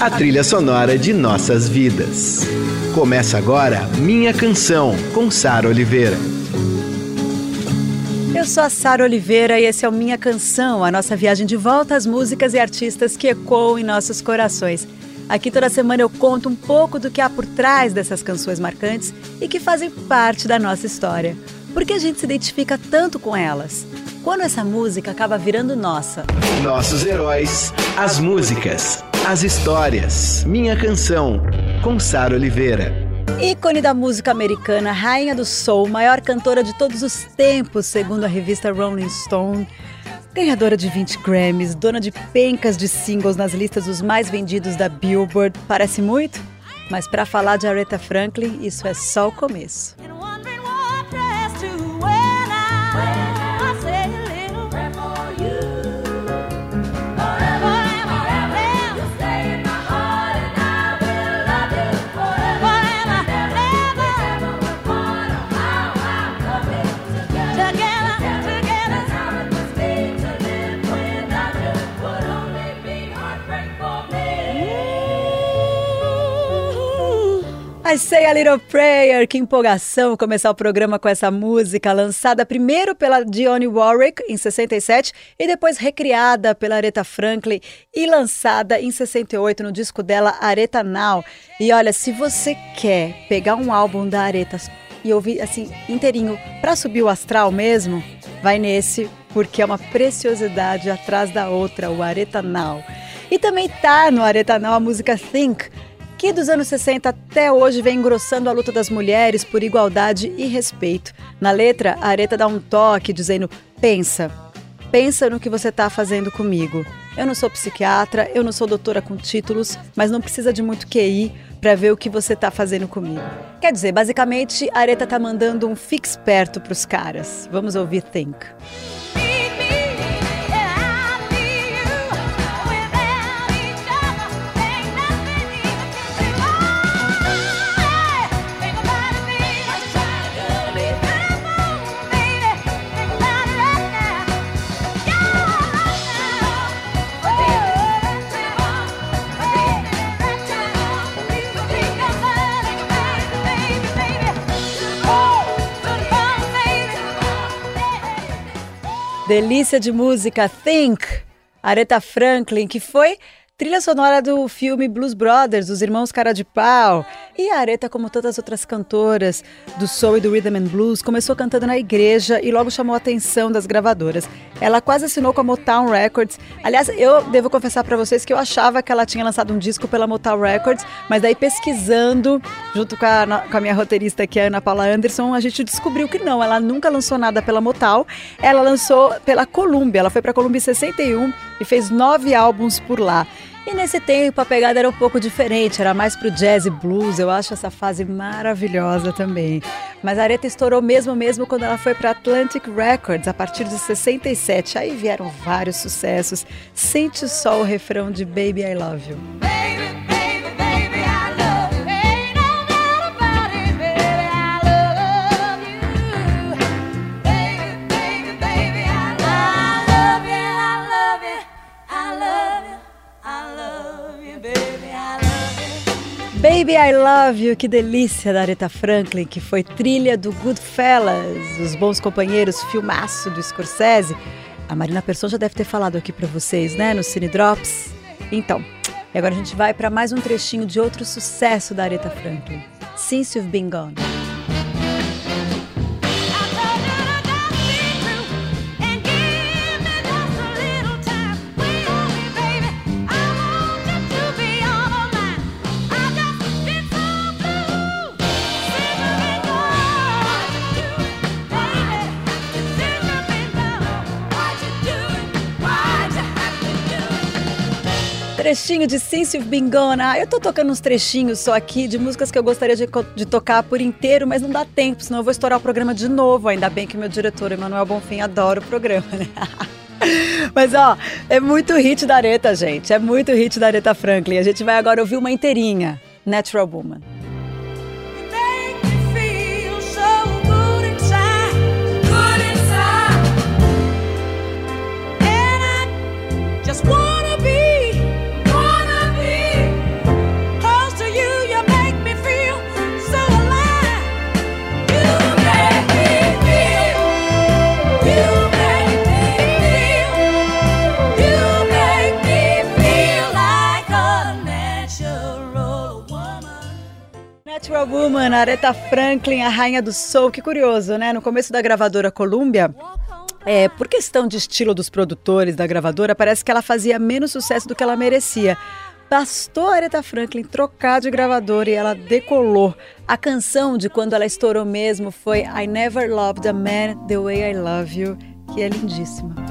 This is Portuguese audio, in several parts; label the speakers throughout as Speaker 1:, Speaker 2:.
Speaker 1: a trilha sonora de nossas vidas. Começa agora Minha Canção, com Sara Oliveira.
Speaker 2: Eu sou a Sara Oliveira e esse é o Minha Canção, a nossa viagem de volta às músicas e artistas que ecoam em nossos corações. Aqui toda semana eu conto um pouco do que há por trás dessas canções marcantes e que fazem parte da nossa história. Por que a gente se identifica tanto com elas? Quando essa música acaba virando nossa?
Speaker 1: Nossos heróis, as músicas, as histórias. Minha canção, com Sara Oliveira.
Speaker 2: Ícone da música americana, rainha do soul, maior cantora de todos os tempos, segundo a revista Rolling Stone. Ganhadora de 20 Grammys, dona de pencas de singles nas listas dos mais vendidos da Billboard. Parece muito? Mas para falar de Aretha Franklin, isso é só o começo. I Say a Little Prayer, que empolgação começar o programa com essa música, lançada primeiro pela Dionne Warwick em 67 e depois recriada pela Aretha Franklin e lançada em 68 no disco dela Aretha Now. E olha, se você quer pegar um álbum da Aretha e ouvir assim inteirinho para subir o astral mesmo, vai nesse, porque é uma preciosidade atrás da outra, o Aretha Now. E também tá no Aretha Now a música Think, que dos anos 60 até hoje vem engrossando a luta das mulheres por igualdade e respeito. Na letra, a Areta dá um toque dizendo: pensa, pensa no que você está fazendo comigo. Eu não sou psiquiatra, eu não sou doutora com títulos, mas não precisa de muito QI para ver o que você está fazendo comigo. Quer dizer, basicamente, a Areta está mandando um fique esperto para os caras. Vamos ouvir Think. Delícia de música, Think, Aretha Franklin, que foi trilha sonora do filme Blues Brothers, dos irmãos Cara de Pau. E a Aretha, como todas as outras cantoras do soul e do rhythm and blues, começou cantando na igreja e logo chamou a atenção das gravadoras. Ela quase assinou com a Motown Records. Aliás, eu devo confessar para vocês que eu achava que ela tinha lançado um disco pela Motown Records, mas daí pesquisando, junto com a, com a minha roteirista aqui, a Ana Paula Anderson, a gente descobriu que não, ela nunca lançou nada pela Motown. Ela lançou pela Columbia. Ela foi para Columbia em 61 e fez nove álbuns por lá. E nesse tempo a pegada era um pouco diferente, era mais pro jazz e blues. Eu acho essa fase maravilhosa também. Mas a Aretha estourou mesmo mesmo quando ela foi para Atlantic Records a partir de 67. Aí vieram vários sucessos. Sente só o refrão de Baby I Love You. Baby. Baby I Love You, que delícia da Aretha Franklin, que foi trilha do Goodfellas, Os Bons Companheiros, filmaço do Scorsese. A Marina Persson já deve ter falado aqui para vocês, né, no Cine Drops. Então, e agora a gente vai para mais um trechinho de outro sucesso da Aretha Franklin, Since You've Been Gone. Trechinho de Since You've Been Gone. Ah, eu tô tocando uns trechinhos só aqui de músicas que eu gostaria de, de tocar por inteiro, mas não dá tempo, senão eu vou estourar o programa de novo. Ainda bem que meu diretor, Emanuel Bonfim, adora o programa, né? Mas ó, é muito hit da Aretha, gente. É muito hit da Aretha Franklin. A gente vai agora ouvir uma inteirinha. Natural Woman. just wanna Woman, Aretha Franklin, a rainha do soul. Que curioso, né? No começo da gravadora Columbia, é, por questão de estilo dos produtores da gravadora, parece que ela fazia menos sucesso do que ela merecia. Bastou a Aretha Franklin trocar de gravadora e ela decolou. A canção de quando ela estourou mesmo foi I Never Loved a Man the Way I Love You, que é lindíssima.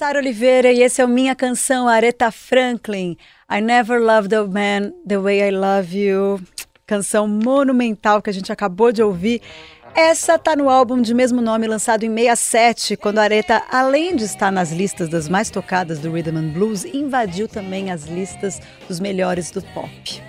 Speaker 2: Sara Oliveira e esse é o Minha Canção Aretha Franklin. I Never Loved a Man the Way I Love You. Canção monumental que a gente acabou de ouvir. Essa tá no álbum de mesmo nome lançado em 67, quando Aretha, além de estar nas listas das mais tocadas do Rhythm and Blues, invadiu também as listas dos melhores do pop.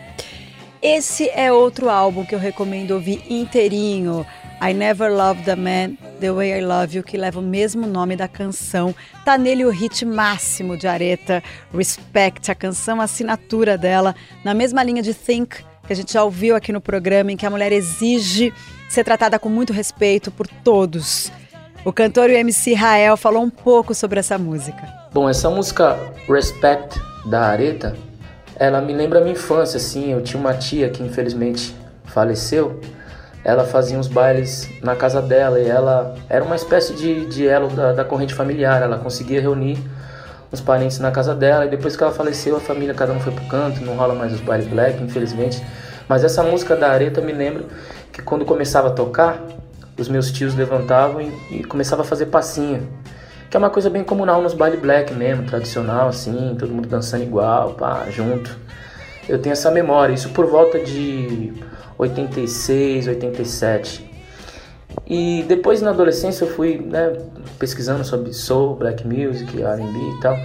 Speaker 2: Esse é outro álbum que eu recomendo ouvir inteirinho. I Never Loved a Man The Way I Love You, que leva o mesmo nome da canção. Tá nele o hit máximo de Aretha, Respect, a canção assinatura dela, na mesma linha de Think, que a gente já ouviu aqui no programa, em que a mulher exige ser tratada com muito respeito por todos. O cantor e o MC Rael falou um pouco sobre essa música.
Speaker 3: Bom, essa música Respect da Aretha, ela me lembra a minha infância, assim. Eu tinha uma tia que infelizmente faleceu ela fazia uns bailes na casa dela e ela era uma espécie de, de elo da, da corrente familiar. Ela conseguia reunir os parentes na casa dela e depois que ela faleceu, a família cada um foi pro canto, não rola mais os bailes black, infelizmente. Mas essa música da Areta me lembro que quando começava a tocar, os meus tios levantavam e, e começavam a fazer passinho. Que é uma coisa bem comunal nos bailes black mesmo, tradicional assim, todo mundo dançando igual, pá, junto. Eu tenho essa memória, isso por volta de 86, 87. E depois na adolescência eu fui né, pesquisando sobre soul, black music, R&B e tal.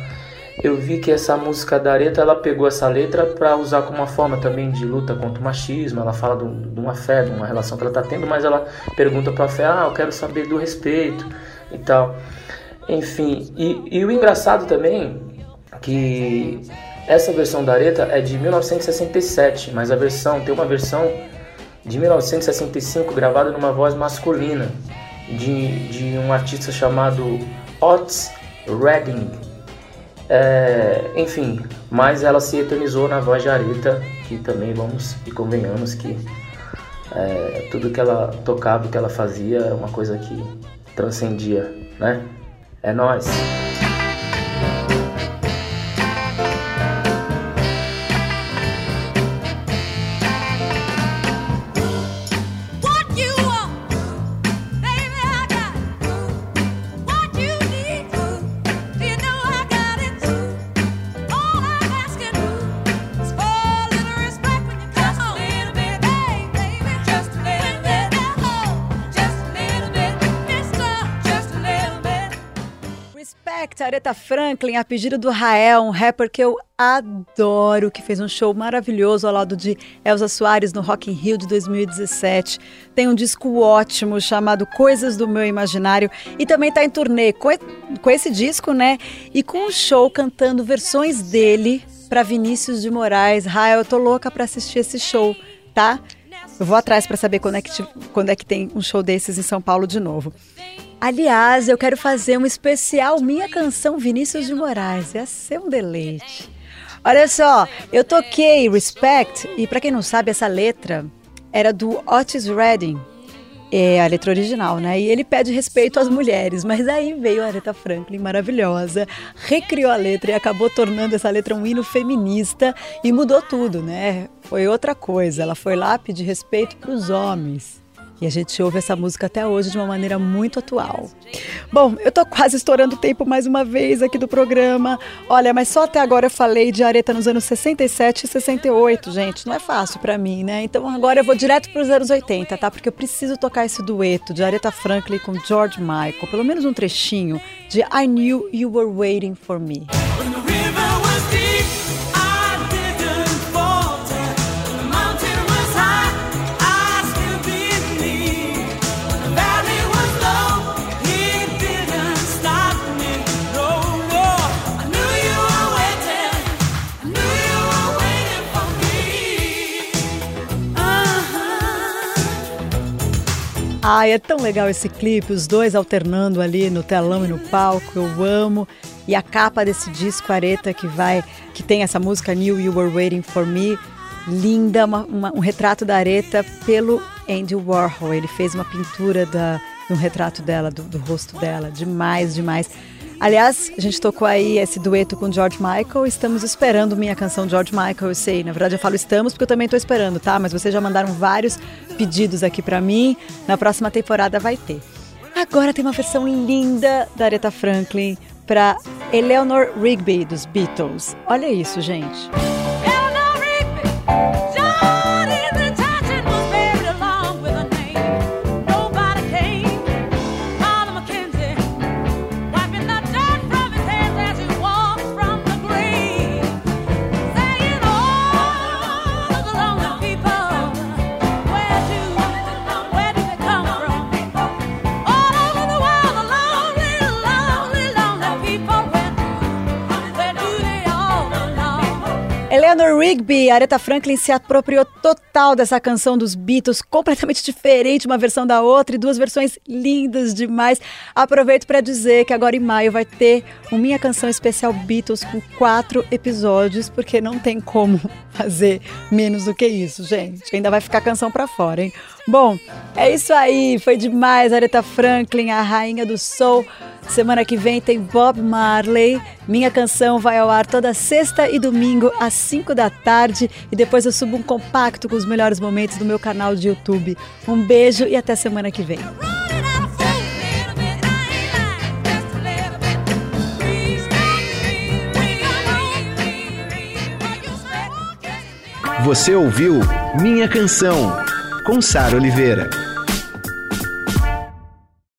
Speaker 3: Eu vi que essa música da Aretha ela pegou essa letra para usar como uma forma também de luta contra o machismo. Ela fala de uma fé, de uma relação que ela está tendo, mas ela pergunta para a fé: Ah, eu quero saber do respeito e tal. Enfim, e, e o engraçado também que essa versão da Aretha é de 1967, mas a versão tem uma versão de 1965, gravada numa voz masculina, de, de um artista chamado Otis Redding. É, enfim, mas ela se eternizou na voz de Arita, que também vamos e convenhamos que é, tudo que ela tocava, que ela fazia, é uma coisa que transcendia, né? É nós.
Speaker 2: Aretha Franklin, a pedido do Rael, um rapper que eu adoro, que fez um show maravilhoso ao lado de Elza Soares no Rock in Rio de 2017. Tem um disco ótimo chamado Coisas do Meu Imaginário e também está em turnê com, com esse disco, né? E com um show cantando versões dele para Vinícius de Moraes. Rael, eu tô louca para assistir esse show, tá? Eu vou atrás para saber quando é, que, quando é que tem um show desses em São Paulo de novo. Aliás, eu quero fazer um especial Minha Canção Vinícius de Moraes. Ia ser um deleite. Olha só, eu toquei Respect e para quem não sabe, essa letra era do Otis Redding. É a letra original, né? E ele pede respeito às mulheres, mas aí veio a Aretha Franklin, maravilhosa, recriou a letra e acabou tornando essa letra um hino feminista e mudou tudo, né? Foi outra coisa. Ela foi lá pedir respeito para os homens. E a gente ouve essa música até hoje de uma maneira muito atual. Bom, eu tô quase estourando o tempo mais uma vez aqui do programa. Olha, mas só até agora eu falei de Areta nos anos 67 e 68, gente. Não é fácil para mim, né? Então agora eu vou direto para os anos 80, tá? Porque eu preciso tocar esse dueto de Aretha Franklin com George Michael, pelo menos um trechinho de I Knew You Were Waiting for Me. Ai, é tão legal esse clipe, os dois alternando ali no telão e no palco, eu amo. E a capa desse disco Areta que vai, que tem essa música New You Were Waiting For Me, linda, uma, uma, um retrato da Areta pelo Andy Warhol. Ele fez uma pintura da, de um retrato dela, do, do rosto dela, demais, demais. Aliás, a gente tocou aí esse dueto com George Michael. Estamos esperando minha canção George Michael, eu sei. Na verdade, eu falo estamos porque eu também estou esperando, tá? Mas vocês já mandaram vários pedidos aqui para mim. Na próxima temporada vai ter. Agora tem uma versão linda da Aretha Franklin para Eleanor Rigby dos Beatles. Olha isso, gente. Eleanor Rigby, Aretha Franklin se apropriou total dessa canção dos Beatles, completamente diferente uma versão da outra e duas versões lindas demais. Aproveito para dizer que agora em maio vai ter uma minha canção especial Beatles com quatro episódios, porque não tem como fazer menos do que isso, gente. Ainda vai ficar canção para fora, hein? Bom, é isso aí. Foi demais, Aretha Franklin, a rainha do soul. Semana que vem tem Bob Marley. Minha canção vai ao ar toda sexta e domingo às 5 da tarde e depois eu subo um compacto com os melhores momentos do meu canal de YouTube. Um beijo e até semana que vem.
Speaker 1: Você ouviu Minha Canção com Sara Oliveira.